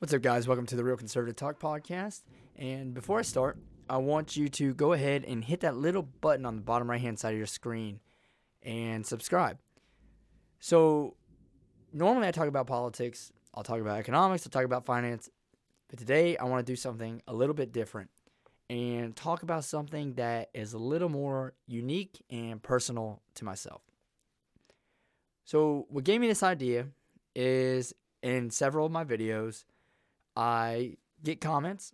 What's up, guys? Welcome to the Real Conservative Talk podcast. And before I start, I want you to go ahead and hit that little button on the bottom right hand side of your screen and subscribe. So, normally I talk about politics, I'll talk about economics, I'll talk about finance, but today I want to do something a little bit different and talk about something that is a little more unique and personal to myself. So, what gave me this idea is in several of my videos, I get comments,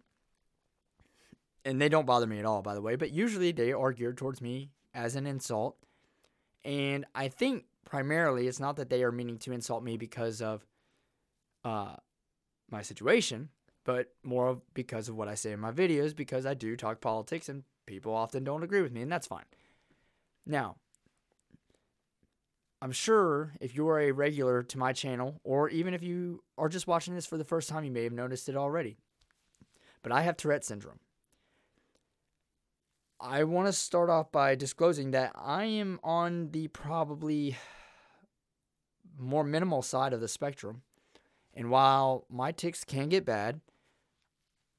and they don't bother me at all, by the way, but usually they are geared towards me as an insult. And I think primarily it's not that they are meaning to insult me because of uh, my situation, but more of because of what I say in my videos, because I do talk politics and people often don't agree with me, and that's fine. Now, I'm sure if you're a regular to my channel, or even if you are just watching this for the first time, you may have noticed it already. But I have Tourette syndrome. I want to start off by disclosing that I am on the probably more minimal side of the spectrum. And while my tics can get bad,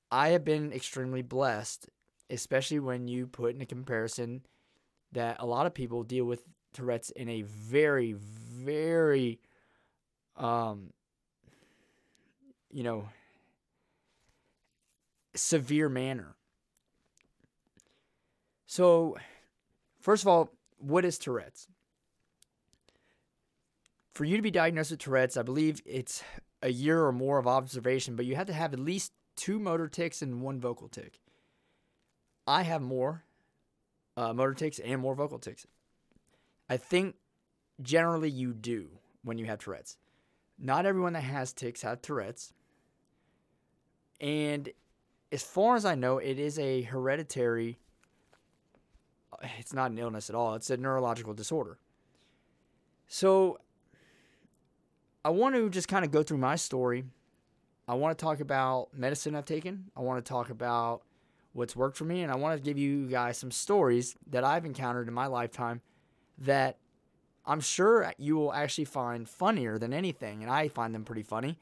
I have been extremely blessed, especially when you put in a comparison that a lot of people deal with Tourette's in a very, very, um, you know, severe manner. So, first of all, what is Tourette's? For you to be diagnosed with Tourette's, I believe it's a year or more of observation, but you have to have at least two motor tics and one vocal tic. I have more uh, motor tics and more vocal tics. I think generally you do when you have Tourette's. Not everyone that has tics have Tourette's. And as far as I know, it is a hereditary, it's not an illness at all, it's a neurological disorder. So I want to just kind of go through my story. I want to talk about medicine I've taken. I want to talk about what's worked for me. And I want to give you guys some stories that I've encountered in my lifetime that I'm sure you will actually find funnier than anything, and I find them pretty funny.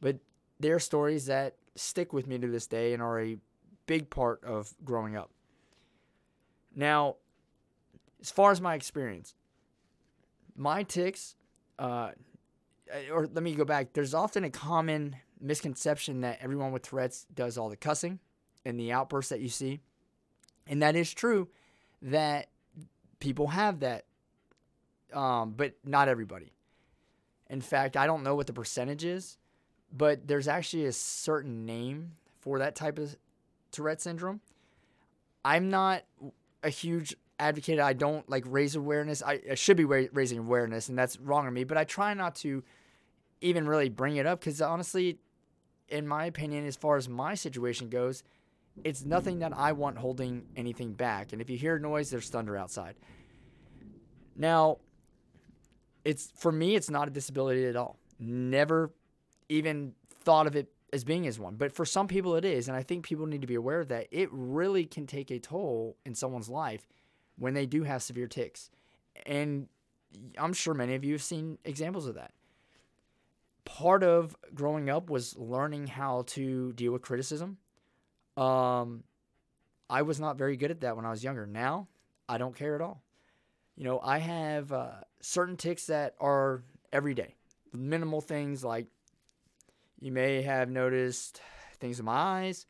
But they're stories that stick with me to this day and are a big part of growing up. Now, as far as my experience, my tics, uh, or let me go back. There's often a common misconception that everyone with Tourette's does all the cussing and the outbursts that you see, and that is true. That people have that, um, but not everybody. In fact, I don't know what the percentage is, but there's actually a certain name for that type of Tourette syndrome. I'm not a huge advocate. I don't like raise awareness. I, I should be ra- raising awareness, and that's wrong of me. But I try not to even really bring it up because honestly, in my opinion, as far as my situation goes, it's nothing that I want holding anything back. And if you hear noise, there's thunder outside. Now, it's for me, it's not a disability at all. Never even thought of it as being as one. But for some people, it is. And I think people need to be aware of that. It really can take a toll in someone's life when they do have severe tics. And I'm sure many of you have seen examples of that. Part of growing up was learning how to deal with criticism. Um, I was not very good at that when I was younger. Now, I don't care at all. You know, I have uh, certain tics that are everyday, minimal things like you may have noticed things in my eyes,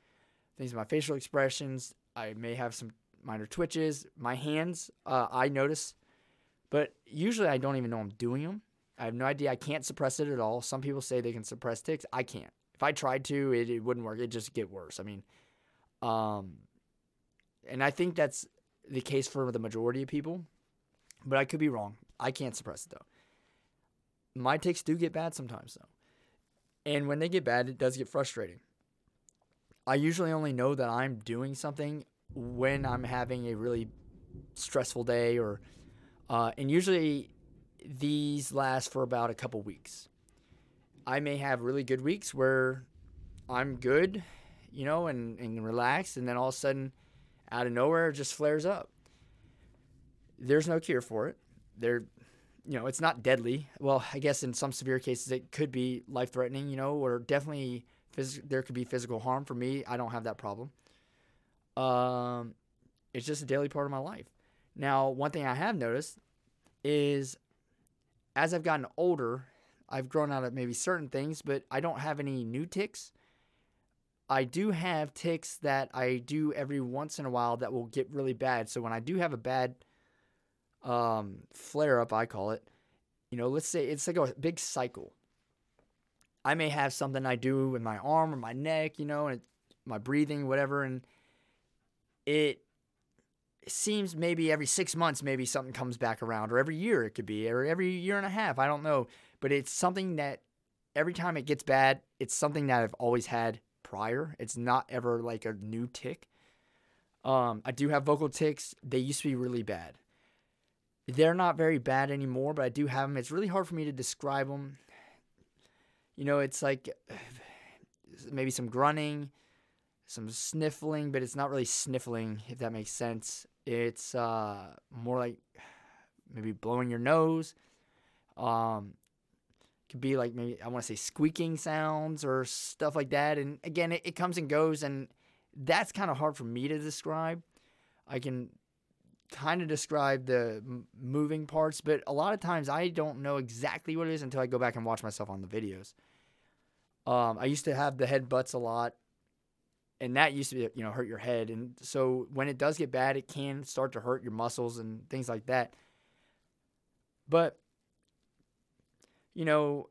things in my facial expressions. I may have some minor twitches. My hands, uh, I notice, but usually I don't even know I'm doing them. I have no idea. I can't suppress it at all. Some people say they can suppress tics. I can't. If I tried to, it, it wouldn't work. It'd just get worse. I mean, um, and I think that's the case for the majority of people, but I could be wrong. I can't suppress it though. My tics do get bad sometimes though. And when they get bad, it does get frustrating. I usually only know that I'm doing something when I'm having a really stressful day or uh, and usually these last for about a couple weeks. I may have really good weeks where I'm good, you know, and, and relaxed, and then all of a sudden, out of nowhere, it just flares up. There's no cure for it. There, you know, it's not deadly. Well, I guess in some severe cases, it could be life threatening, you know, or definitely phys- there could be physical harm for me. I don't have that problem. Um, it's just a daily part of my life. Now, one thing I have noticed is as I've gotten older, I've grown out of maybe certain things, but I don't have any new tics. I do have tics that I do every once in a while that will get really bad. So when I do have a bad um, flare up, I call it, you know, let's say it's like a big cycle. I may have something I do with my arm or my neck, you know, and my breathing, whatever, and it seems maybe every six months, maybe something comes back around, or every year it could be, or every year and a half. I don't know. But it's something that every time it gets bad, it's something that I've always had prior. It's not ever like a new tic. Um, I do have vocal tics. They used to be really bad. They're not very bad anymore, but I do have them. It's really hard for me to describe them. You know, it's like maybe some grunting, some sniffling, but it's not really sniffling, if that makes sense. It's uh, more like maybe blowing your nose. Um, could be like maybe I want to say squeaking sounds or stuff like that. And again, it, it comes and goes, and that's kind of hard for me to describe. I can kind of describe the moving parts, but a lot of times I don't know exactly what it is until I go back and watch myself on the videos. Um, I used to have the head butts a lot, and that used to be you know hurt your head, and so when it does get bad, it can start to hurt your muscles and things like that. But you know,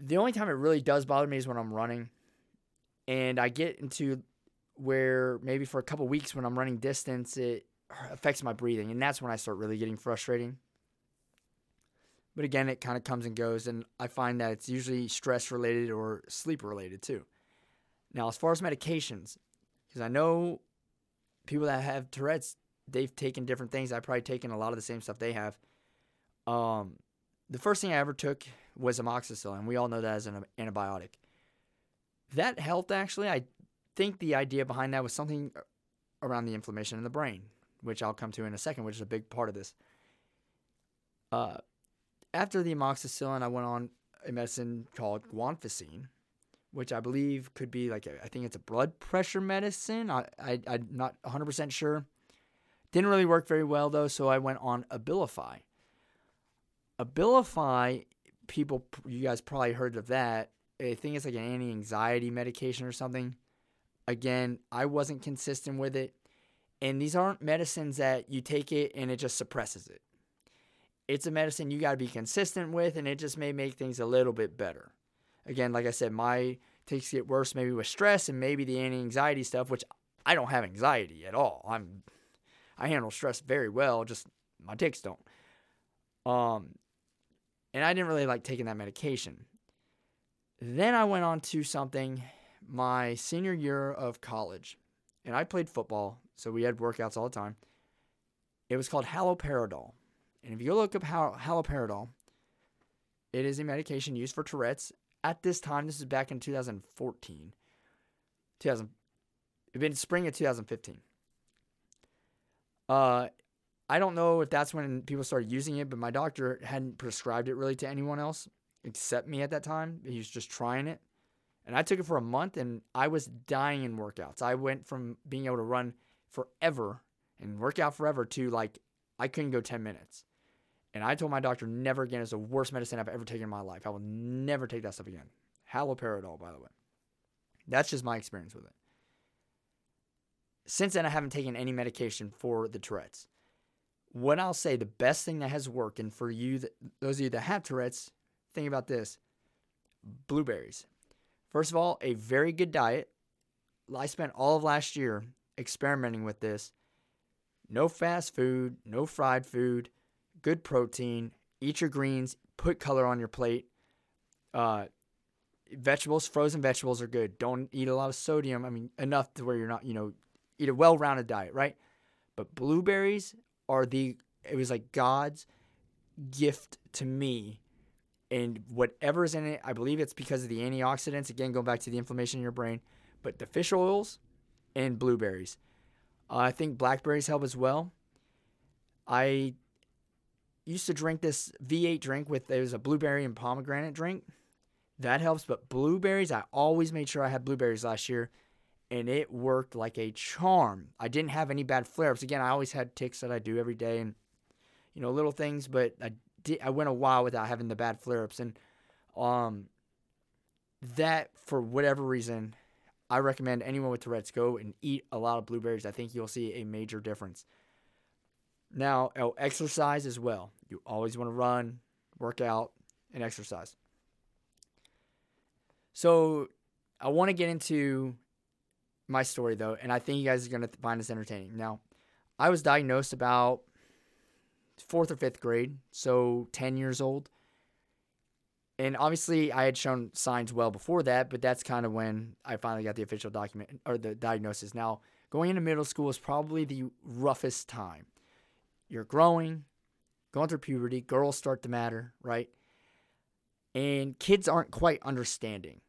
the only time it really does bother me is when I'm running, and I get into where maybe for a couple weeks when I'm running distance, it affects my breathing, and that's when I start really getting frustrating. But again, it kind of comes and goes, and I find that it's usually stress related or sleep related too. Now, as far as medications, because I know people that have Tourette's, they've taken different things. I've probably taken a lot of the same stuff they have. Um, the first thing I ever took was amoxicillin. We all know that as an antibiotic. That helped actually. I think the idea behind that was something around the inflammation in the brain, which I'll come to in a second, which is a big part of this. Uh, after the amoxicillin, I went on a medicine called guanfacine, which I believe could be like a, I think it's a blood pressure medicine. I, I I'm not 100% sure. Didn't really work very well though, so I went on Abilify. Abilify, people, you guys probably heard of that. I think it's like an anti-anxiety medication or something. Again, I wasn't consistent with it, and these aren't medicines that you take it and it just suppresses it. It's a medicine you got to be consistent with, and it just may make things a little bit better. Again, like I said, my takes get worse maybe with stress and maybe the anti-anxiety stuff, which I don't have anxiety at all. I'm I handle stress very well, just my tics don't. Um, and I didn't really like taking that medication. Then I went on to something my senior year of college, and I played football, so we had workouts all the time. It was called haloperidol, and if you look up hal- haloperidol, it is a medication used for Tourette's. At this time, this is back in 2014, 2000, it been spring of 2015. Uh, I don't know if that's when people started using it, but my doctor hadn't prescribed it really to anyone else except me at that time. He was just trying it. And I took it for a month and I was dying in workouts. I went from being able to run forever and work out forever to like I couldn't go 10 minutes. And I told my doctor never again. It's the worst medicine I've ever taken in my life. I will never take that stuff again. Haloperidol, by the way. That's just my experience with it. Since then, I haven't taken any medication for the Tourette's what I'll say, the best thing that has worked, and for you, that, those of you that have Tourette's, think about this blueberries. First of all, a very good diet. I spent all of last year experimenting with this. No fast food, no fried food, good protein, eat your greens, put color on your plate. Uh, vegetables, frozen vegetables are good. Don't eat a lot of sodium. I mean, enough to where you're not, you know, eat a well rounded diet, right? But blueberries are the it was like God's gift to me. And whatever's in it, I believe it's because of the antioxidants. Again, going back to the inflammation in your brain, but the fish oils and blueberries. Uh, I think blackberries help as well. I used to drink this V8 drink with it was a blueberry and pomegranate drink. That helps. But blueberries, I always made sure I had blueberries last year, and it worked like a charm. I didn't have any bad flare ups. Again, I always had tics that I do every day, and you know little things. But I did. I went a while without having the bad flare ups, and um, that for whatever reason, I recommend anyone with Tourette's go and eat a lot of blueberries. I think you'll see a major difference. Now, oh, exercise as well. You always want to run, work out, and exercise. So, I want to get into my story though, and I think you guys are to find this entertaining. Now, I was diagnosed about fourth or fifth grade, so 10 years old. And obviously, I had shown signs well before that, but that's kind of when I finally got the official document or the diagnosis. Now, going into middle school is probably the roughest time. You're growing, going through puberty, girls start to matter, right? And kids aren't quite understanding.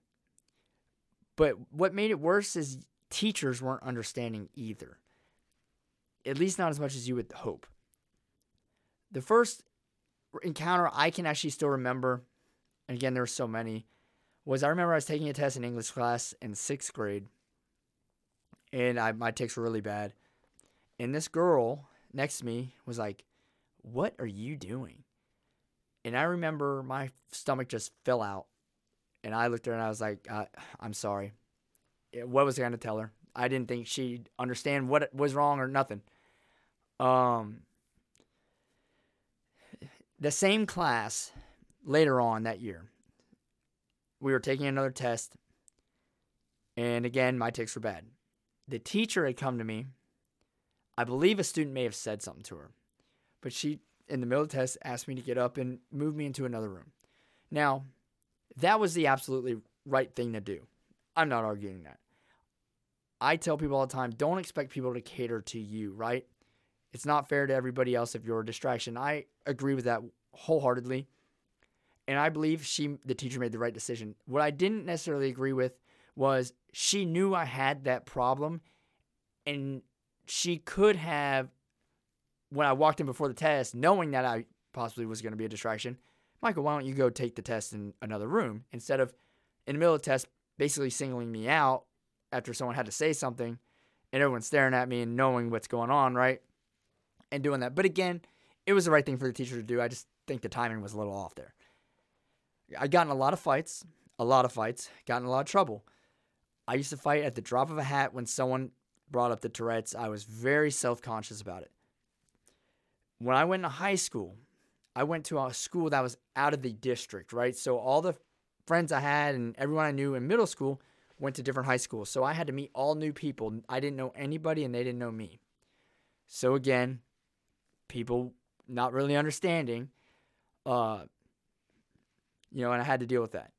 But what made it worse is teachers weren't understanding either. At least not as much as you would hope. The first encounter I can actually still remember, and again, there were so many, was I remember I was taking a test in English class in sixth grade, and I, my tics were really bad. And this girl next to me was like, What are you doing? And I remember my stomach just fell out. And I looked at her and I was like, uh, I'm sorry. What was I to tell her? I didn't think she'd understand what was wrong or nothing. Um, the same class later on that year, we were taking another test. And again, my tics were bad. The teacher had come to me I believe a student may have said something to her, but she, in the middle of the test, asked me to get up and move me into another room. Now, that was the absolutely right thing to do. I'm not arguing that. I tell people all the time don't expect people to cater to you, right? It's not fair to everybody else if you're a distraction. I agree with that wholeheartedly. And I believe she the teacher made the right decision. What I didn't necessarily agree with was she knew I had that problem and she could have, when I walked in before the test, knowing that I possibly was going to be a distraction, Michael, why don't you go take the test in another room instead of in the middle of the test basically singling me out after someone had to say something and everyone's staring at me and knowing what's going on, right? And doing that. But again, it was the right thing for the teacher to do. I just think the timing was a little off there. I got in a lot of fights, a lot of fights, got in a lot of trouble. I used to fight at the drop of a hat when someone brought up the Tourette's, I was very self conscious about it. When I went to high school, I went to a school that was out of the district, right? So all the friends I had and everyone I knew in middle school went to different high schools. So I had to meet all new people. I didn't know anybody and they didn't know me. So again, people not really understanding, uh, you know, and I had to deal with that.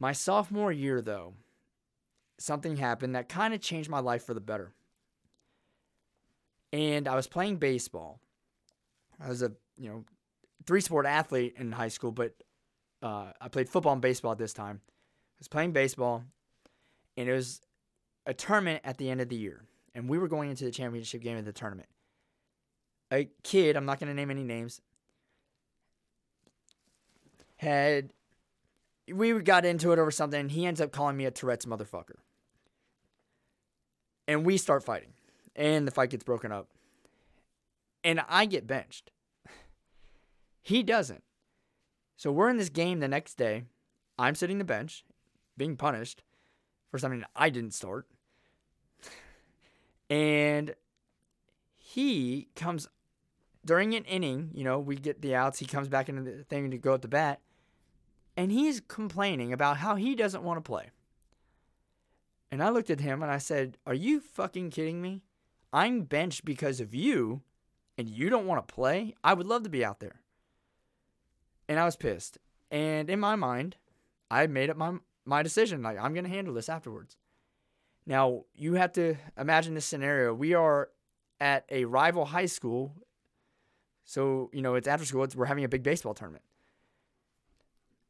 My sophomore year, though, something happened that kind of changed my life for the better. And I was playing baseball. I was a, you know, three sport athlete in high school, but uh, I played football and baseball at this time. Was playing baseball, and it was a tournament at the end of the year. And we were going into the championship game of the tournament. A kid, I'm not going to name any names, had we got into it over something, and he ends up calling me a Tourette's motherfucker. And we start fighting, and the fight gets broken up. And I get benched. he doesn't. So we're in this game the next day. I'm sitting the bench, being punished for something I didn't start. and he comes during an inning, you know, we get the outs. He comes back into the thing to go at the bat and he's complaining about how he doesn't want to play. And I looked at him and I said, Are you fucking kidding me? I'm benched because of you, and you don't want to play? I would love to be out there. And I was pissed. And in my mind, I made up my, my decision. Like, I'm to handle this afterwards. Now, you have to imagine this scenario. We are at a rival high school. So, you know, it's after school. It's, we're having a big baseball tournament.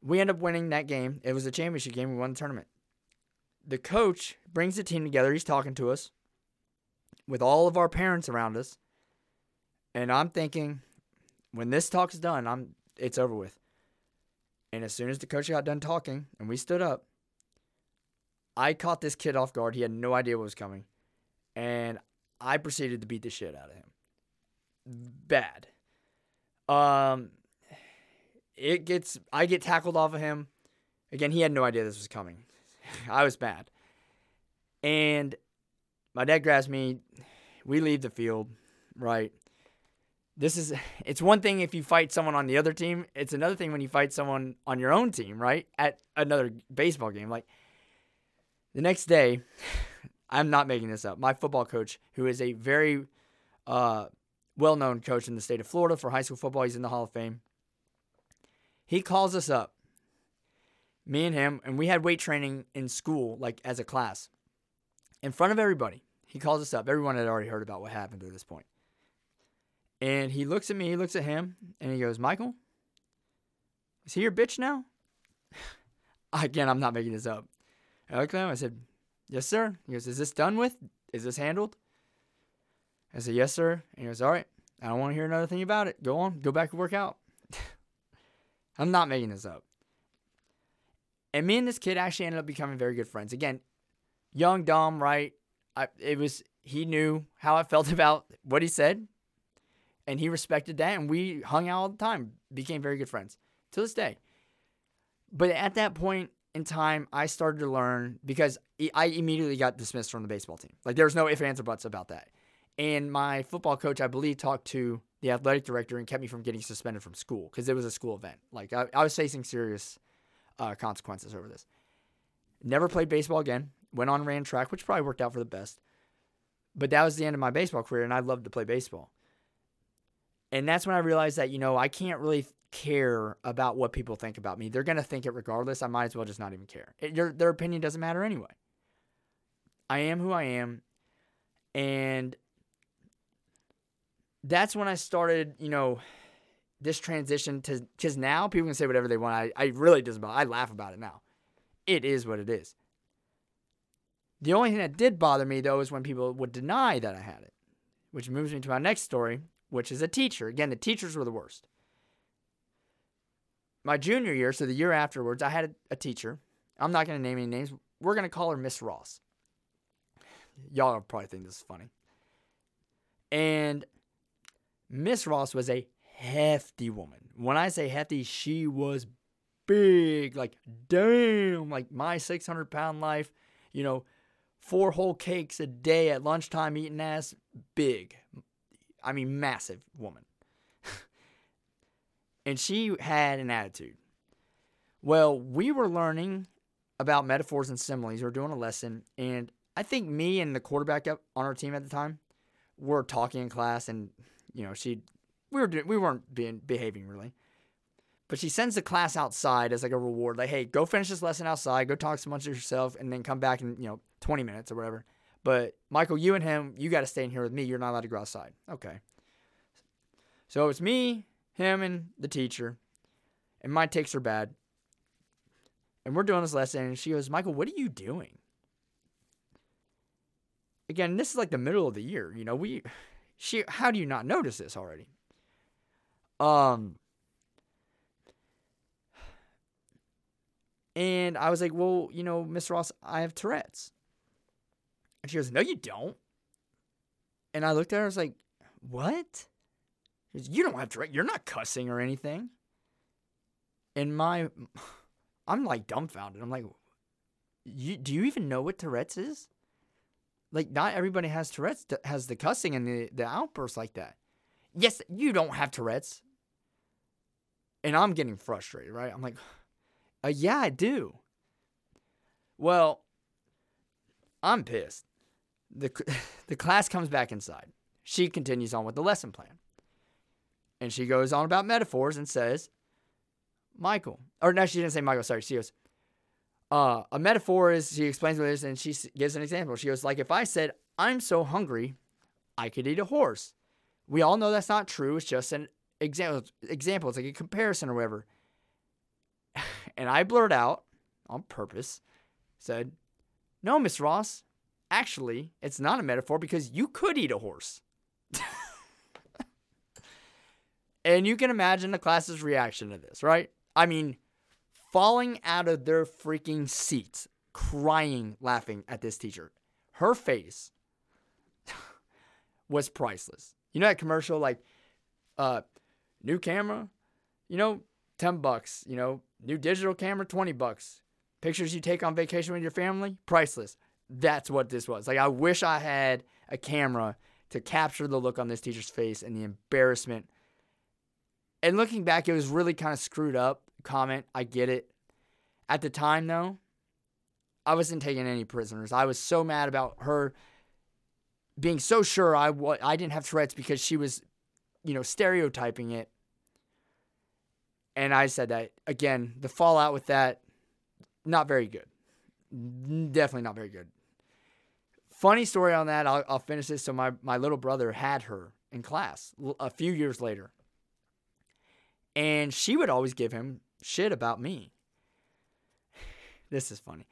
We end up winning that game. It was a championship game. We won the tournament. The coach brings the team together. He's talking to us with all of our parents around us. And I'm thinking, when this talk's done, I'm it's over with. And as soon as the coach got done talking and we stood up, I caught this kid off guard. He had no idea what was coming. And I proceeded to beat the shit out of him. Bad. Um it gets I get tackled off of him. Again, he had no idea this was coming. I was bad. And my dad grabs me. We leave the field, right? This is it's one thing if you fight someone on the other team, it's another thing when you fight someone on your own team, right? At another baseball game. Like the next day, I'm not making this up. My football coach, who is a very uh, well known coach in the state of Florida for high school football, he's in the Hall of Fame. He calls us up, me and him, and we had weight training in school, like as a class, in front of everybody. He calls us up. Everyone had already heard about what happened at this point. And he looks at me, he looks at him, and he goes, Michael, is he your bitch now? Again, I'm not making this up. I looked at him, I said, Yes, sir. He goes, Is this done with? Is this handled? I said, Yes, sir. And he goes, All right. I don't want to hear another thing about it. Go on. Go back and work out. I'm not making this up. And me and this kid actually ended up becoming very good friends. Again, young, dumb, right? I, it was he knew how I felt about what he said, and he respected that, and we hung out all the time, became very good friends to this day. But at that point in time, I started to learn because I immediately got dismissed from the baseball team. Like there was no ifs, ands, or buts about that. And my football coach, I believe, talked to the athletic director and kept me from getting suspended from school because it was a school event. Like I, I was facing serious uh, consequences over this. Never played baseball again. Went on ran track, which probably worked out for the best. But that was the end of my baseball career, and I loved to play baseball. And that's when I realized that you know I can't really care about what people think about me. They're gonna think it regardless. I might as well just not even care. It, your, their opinion doesn't matter anyway. I am who I am, and that's when I started, you know, this transition to because now people can say whatever they want. I, I really just I laugh about it now. It is what it is. The only thing that did bother me though is when people would deny that I had it, which moves me to my next story, which is a teacher. Again, the teachers were the worst. My junior year, so the year afterwards, I had a, teacher. I'm not going to name any names. We're going to call her Miss Ross. Y'all probably think this is funny. And Miss Ross was a hefty woman. When I say hefty, she was big. Like, damn, like my 600 pound life, you know, four whole cakes a day at lunchtime eating ass, big. I mean, massive woman. and she had an attitude. Well, we were learning about metaphors and similes. We were doing a lesson, and I think me and the quarterback on our team at the time were talking in class, and you know, she we were we weren't being behaving really. But she sends the class outside as like a reward, like, hey, go finish this lesson outside, go talk to yourself, and then come back in, you know, 20 minutes or whatever. But Michael, you and him, you got to stay in here with me. You're not allowed to go outside. Okay. So it's me, him, and the teacher. And my takes are bad. And we're doing this lesson, and she goes, Michael, what are you doing? Again, this is like the middle of the year. You know, we she how do you not notice this already? Um And I was like, "Well, you know, Miss Ross, I have Tourette's." And she goes, "No, you don't." And I looked at her. I was like, "What?" Goes, "You don't have Tourette's. You're not cussing or anything." And my, I'm like dumbfounded. I'm like, "You do you even know what Tourette's is?" Like, not everybody has Tourette's, has the cussing and the, the outbursts like that. Yes, you don't have Tourette's. And I'm getting frustrated, right? I'm like, uh, yeah, I do. Well, I'm pissed. The, the class comes back inside. She continues on with the lesson plan. And she goes on about metaphors and says, Michael. Or no, she didn't say Michael, sorry. She goes, uh, a metaphor is she explains what it is and she gives an example. She goes like, if I said I'm so hungry, I could eat a horse. We all know that's not true. It's just an example. Example. It's like a comparison or whatever. And I blurred out on purpose, said, "No, Miss Ross. Actually, it's not a metaphor because you could eat a horse." and you can imagine the class's reaction to this, right? I mean, falling out of their freaking seats, crying, laughing at this teacher. Her face was priceless. You know that commercial like uh new camera, you know, 10 bucks, you know, new digital camera 20 bucks. Pictures you take on vacation with your family, priceless. That's what this was. Like I wish I had a camera to capture the look on this teacher's face and the embarrassment. And looking back, it was really kind of screwed up comment. I get it. At the time though, I wasn't taking any prisoners. I was so mad about her being so sure I w- I didn't have Tourette's because she was, you know, stereotyping it. And I said that again, the fallout with that, not very good. Definitely not very good. Funny story on that. I'll, I'll finish this. So my, my little brother had her in class a few years later. And she would always give him shit about me. This is funny.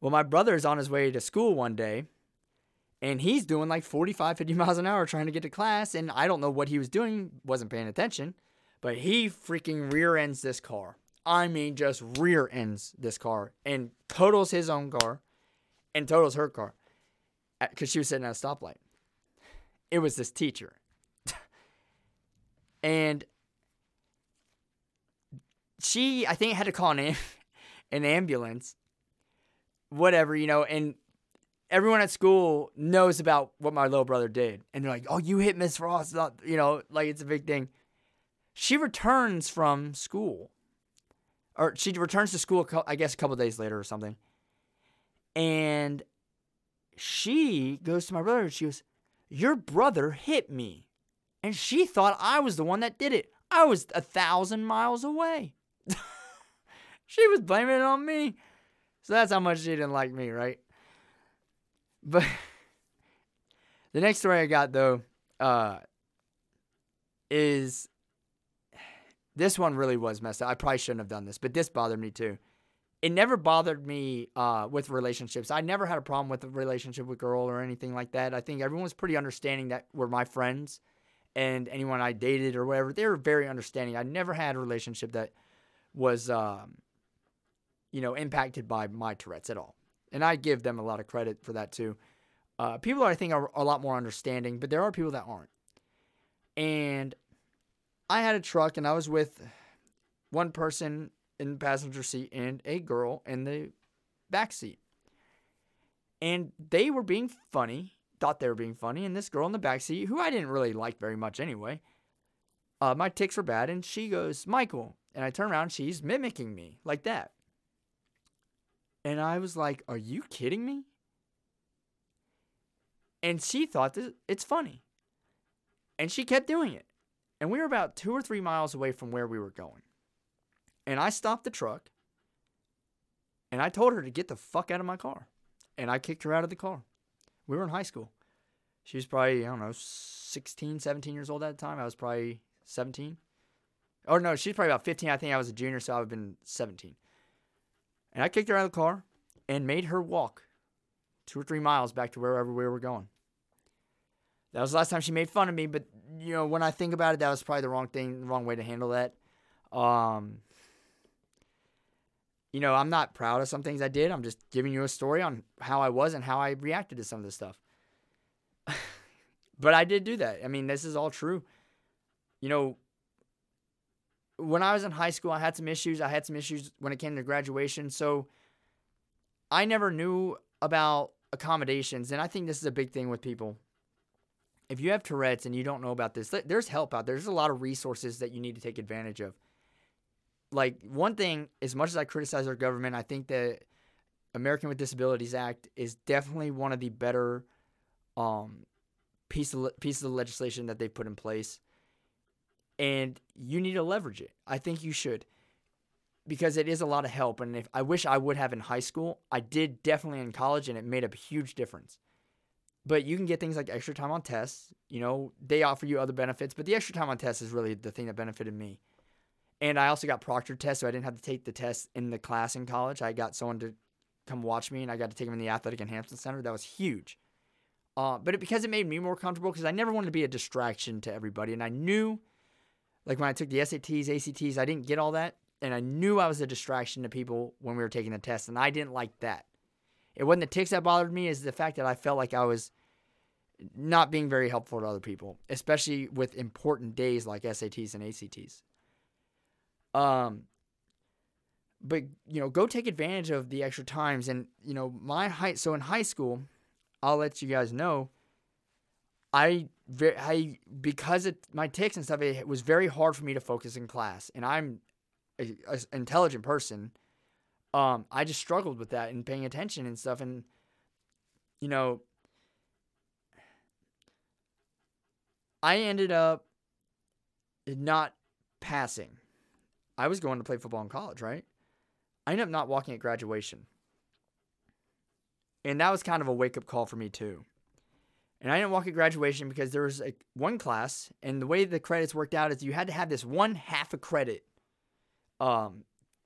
Well, my brother is on his way to school one day and he's doing like 45, 50 miles an hour trying to get to class. And I don't know what he was doing, wasn't paying attention, but he freaking rear ends this car. I mean, just rear ends this car and totals his own car and totals her car because she was sitting at a stoplight. It was this teacher. and she, I think, had to call an, an ambulance, whatever, you know, and everyone at school knows about what my little brother did. And they're like, oh, you hit Miss Ross. You know, like it's a big thing. She returns from school. Or she returns to school, I guess, a couple days later or something. And she goes to my brother and she goes, Your brother hit me. And she thought I was the one that did it. I was a thousand miles away. she was blaming it on me. So that's how much she didn't like me, right? But the next story I got though uh, is this one really was messed up. I probably shouldn't have done this, but this bothered me too. It never bothered me uh, with relationships. I never had a problem with a relationship with a girl or anything like that. I think everyone was pretty understanding that were my friends and anyone I dated or whatever. They were very understanding. I never had a relationship that was, um, you know, impacted by my Tourette's at all and I give them a lot of credit for that too. Uh, people I think are a lot more understanding, but there are people that aren't. And I had a truck, and I was with one person in the passenger seat and a girl in the back seat. And they were being funny, thought they were being funny, and this girl in the back seat, who I didn't really like very much anyway, uh, my tics were bad, and she goes, Michael. And I turn around, she's mimicking me like that. And I was like, Are you kidding me? And she thought that it's funny. And she kept doing it. And we were about two or three miles away from where we were going. And I stopped the truck and I told her to get the fuck out of my car. And I kicked her out of the car. We were in high school. She was probably, I don't know, 16, 17 years old at the time. I was probably 17. Or no, she's probably about 15. I think I was a junior, so I would have been 17. And I kicked her out of the car and made her walk two or three miles back to wherever we were going. That was the last time she made fun of me, but you know, when I think about it, that was probably the wrong thing, the wrong way to handle that. Um, you know, I'm not proud of some things I did. I'm just giving you a story on how I was and how I reacted to some of this stuff. but I did do that. I mean, this is all true. You know, when I was in high school, I had some issues. I had some issues when it came to graduation. So I never knew about accommodations. And I think this is a big thing with people. If you have Tourette's and you don't know about this, there's help out there. There's a lot of resources that you need to take advantage of. Like, one thing, as much as I criticize our government, I think that American with Disabilities Act is definitely one of the better um, of, pieces of legislation that they've put in place and you need to leverage it. I think you should because it is a lot of help. And if I wish I would have in high school, I did definitely in college, and it made a huge difference. But you can get things like extra time on tests. You know, they offer you other benefits, but the extra time on tests is really the thing that benefited me. And I also got proctored tests, so I didn't have to take the test in the class in college. I got someone to come watch me, and I got to take them in the athletic enhancement center. That was huge. Uh, but it, because it made me more comfortable, because I never wanted to be a distraction to everybody, and I knew like when I took the SATs, ACTs, I didn't get all that. and I knew I was a distraction to people when we were taking the test, and I didn't like that. It wasn't the tics that bothered me, is the fact that I felt like I was not being very helpful to other people, especially with important days like SATs and ACTs. Um, but you know, go take advantage of the extra times, and you know, my height. So in high school, I'll let you guys know. I I because it my tics and stuff, it was very hard for me to focus in class, and I'm an intelligent person. Um, I just struggled with that and paying attention and stuff, and you know, I ended up not passing. I was going to play football in college, right? I ended up not walking at graduation. And that was kind of a wake up call for me, too. And I didn't walk at graduation because there was like one class, and the way the credits worked out is you had to have this one half a credit um,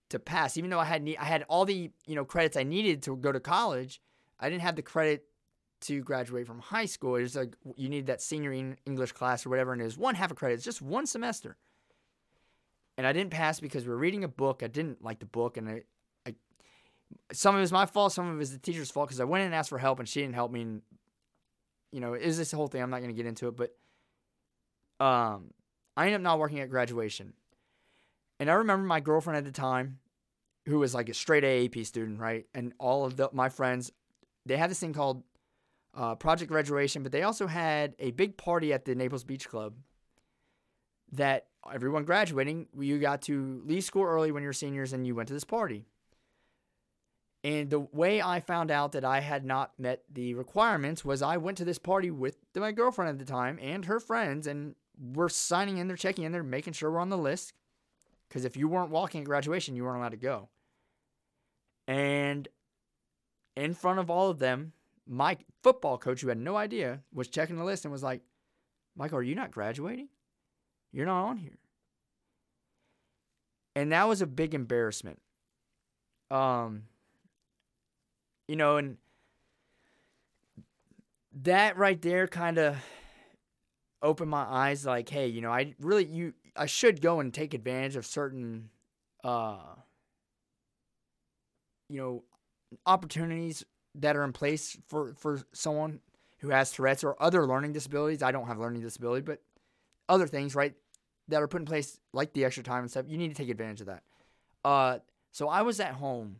to pass. Even though I had I had all the you know credits I needed to go to college, I didn't have the credit to graduate from high school. It was like you need that senior English class or whatever, and it was one half a credit. It's just one semester. And I didn't pass because we were reading a book. I didn't like the book, and I, I some of it was my fault, some of it was the teacher's fault because I went in and asked for help, and she didn't help me. And you know, is this whole thing? I'm not going to get into it, but um, I ended up not working at graduation. And I remember my girlfriend at the time, who was like a straight AAP student, right? And all of the, my friends, they had this thing called uh, Project Graduation, but they also had a big party at the Naples Beach Club that everyone graduating, you got to leave school early when you're seniors and you went to this party. And the way I found out that I had not met the requirements was I went to this party with my girlfriend at the time and her friends, and we're signing in, they're checking in, they're making sure we're on the list. Because if you weren't walking at graduation, you weren't allowed to go. And in front of all of them, my football coach, who had no idea, was checking the list and was like, Michael, are you not graduating? You're not on here. And that was a big embarrassment. Um, you know, and that right there kind of opened my eyes like, hey, you know, I really you I should go and take advantage of certain uh you know opportunities that are in place for for someone who has Tourette's or other learning disabilities. I don't have learning disability, but other things, right, that are put in place like the extra time and stuff. You need to take advantage of that. Uh, so I was at home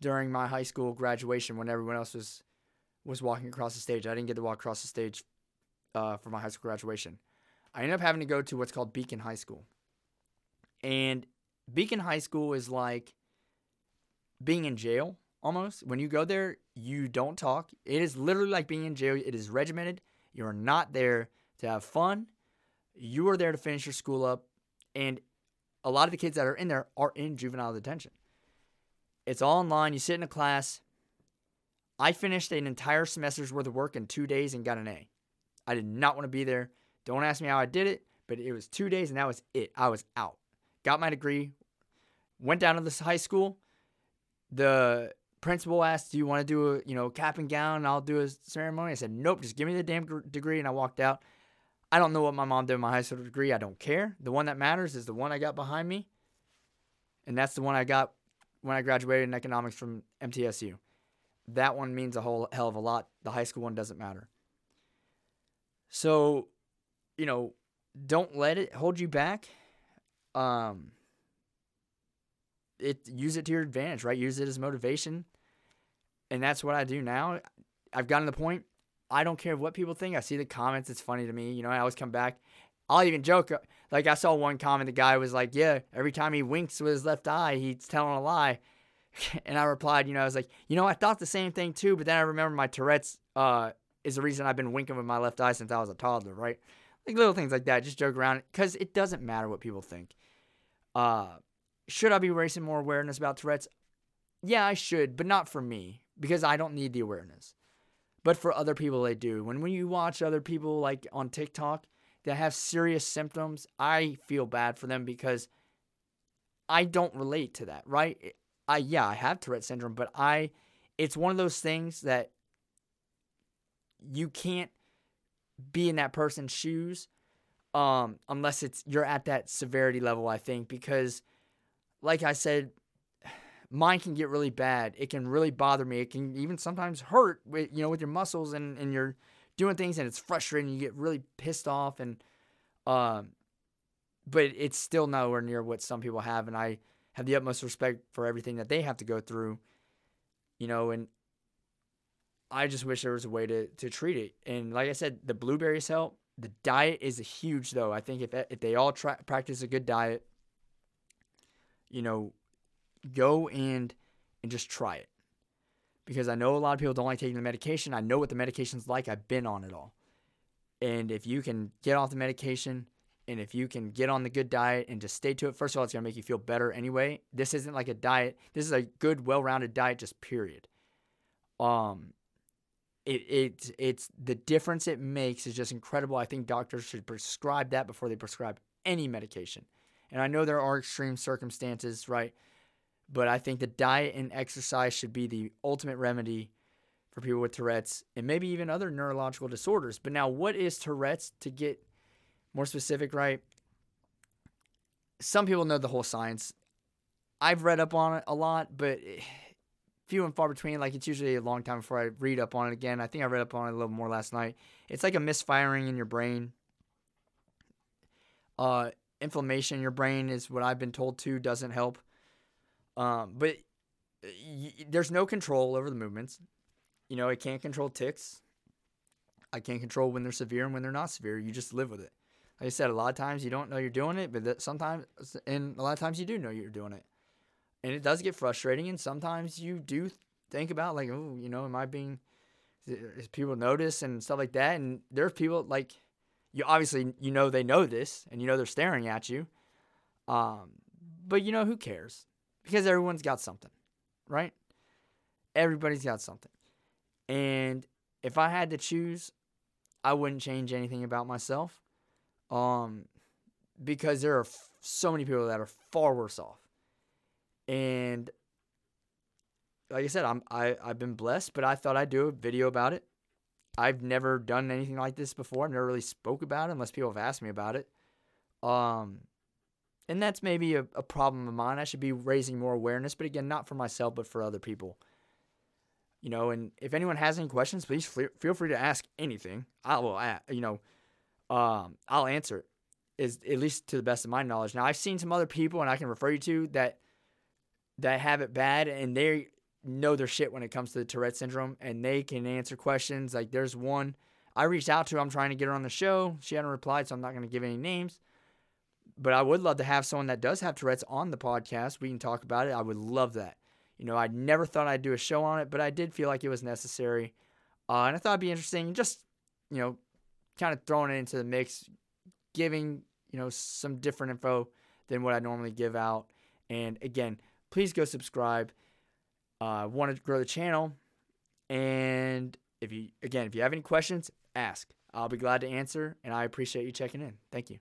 during my high school graduation when everyone else was was walking across the stage. I didn't get to walk across the stage uh, for my high school graduation. I ended up having to go to what's called Beacon High School. And Beacon High School is like being in jail almost. When you go there, you don't talk. It is literally like being in jail. It is regimented. You're not there to have fun. You are there to finish your school up. And a lot of the kids that are in there are in juvenile detention. It's all online. You sit in a class. I finished an entire semester's worth of work in two days and got an A. I did not want to be there. Don't ask me how I did it, but it was two days and that was it. I was out. Got my degree. Went down to this high school. The principal asked, "Do you want to do a you know cap and gown? And I'll do a ceremony." I said, "Nope, just give me the damn degree," and I walked out. I don't know what my mom did with my high school degree. I don't care. The one that matters is the one I got behind me, and that's the one I got when I graduated in economics from MTSU. That one means a whole hell of a lot. The high school one doesn't matter. So, you know, don't let it hold you back. Um, it use it to your advantage, right? Use it as motivation, and that's what I do now. I've gotten to the point. I don't care what people think. I see the comments. It's funny to me. You know, I always come back. I'll even joke. Like I saw one comment. The guy was like, "Yeah, every time he winks with his left eye, he's telling a lie." And I replied, you know, I was like, you know, I thought the same thing too, but then I remember my Tourette's uh, is the reason I've been winking with my left eye since I was a toddler, right? Like little things like that, just joke around because it doesn't matter what people think. Uh, should I be raising more awareness about Tourette's? Yeah, I should, but not for me because I don't need the awareness. But for other people, they do. When when you watch other people like on TikTok that have serious symptoms, I feel bad for them because I don't relate to that, right? I yeah, I have Tourette syndrome, but I it's one of those things that you can't be in that person's shoes um, unless it's you're at that severity level, I think, because like I said, mine can get really bad. It can really bother me. It can even sometimes hurt with you know with your muscles and and you're doing things and it's frustrating. You get really pissed off and um, but it's still nowhere near what some people have, and I have the utmost respect for everything that they have to go through. You know, and I just wish there was a way to to treat it. And like I said, the blueberries help. The diet is huge, though. I think if if they all try, practice a good diet, you know, go and and just try it. Because I know a lot of people don't like taking the medication. I know what the medication's like. I've been on it all. And if you can get off the medication and if you can get on the good diet and just stay to it, first of all, it's going to make you feel better anyway. This isn't like a diet. This is a good, well-rounded diet, just period. Um, it, it it's the difference it makes is just incredible. I think doctors should prescribe that before they prescribe any medication. And I know there are extreme circumstances, right? But I think the diet and exercise should be the ultimate remedy for people with Tourette's and maybe even other neurological disorders. But now, what is Tourette's to get more specific, right? Some people know the whole science. I've read up on it a lot, but few and far between. Like it's usually a long time before I read up on it again. I think I read up on it a little more last night. It's like a misfiring in your brain. Uh, inflammation in your brain is what I've been told too doesn't help. Um, but y- there's no control over the movements. You know, it can't control tics. I can't control when they're severe and when they're not severe. You just live with it. Like I said, a lot of times you don't know you're doing it, but sometimes, and a lot of times you do know you're doing it. And it does get frustrating, and sometimes you do think about, like, oh, you know, am I being, is people notice and stuff like that? And there's people, like, you obviously, you know, they know this, and you know they're staring at you. Um, but, you know, who cares? Because everyone's got something, right? Everybody's got something. And if I had to choose, I wouldn't change anything about myself. Um, because there are f- so many people that are far worse off. And like I said, I'm I, I've been blessed, but I thought I'd do a video about it. I've never done anything like this before. I've never really spoke about it unless people have asked me about it. Um, and that's maybe a, a problem of mine. I should be raising more awareness, but again, not for myself, but for other people. You know, and if anyone has any questions, please feel free to ask anything. I will, you know, um, I'll answer it. Is at least to the best of my knowledge. Now, I've seen some other people, and I can refer you to that that have it bad, and they know their shit when it comes to the Tourette syndrome, and they can answer questions. Like there's one I reached out to. I'm trying to get her on the show. She hadn't replied, so I'm not going to give any names. But I would love to have someone that does have Tourette's on the podcast. We can talk about it. I would love that. You know, I never thought I'd do a show on it, but I did feel like it was necessary. Uh, and I thought it'd be interesting, just, you know, kind of throwing it into the mix, giving, you know, some different info than what I normally give out. And again, please go subscribe. Uh, want to grow the channel. And if you, again, if you have any questions, ask. I'll be glad to answer. And I appreciate you checking in. Thank you.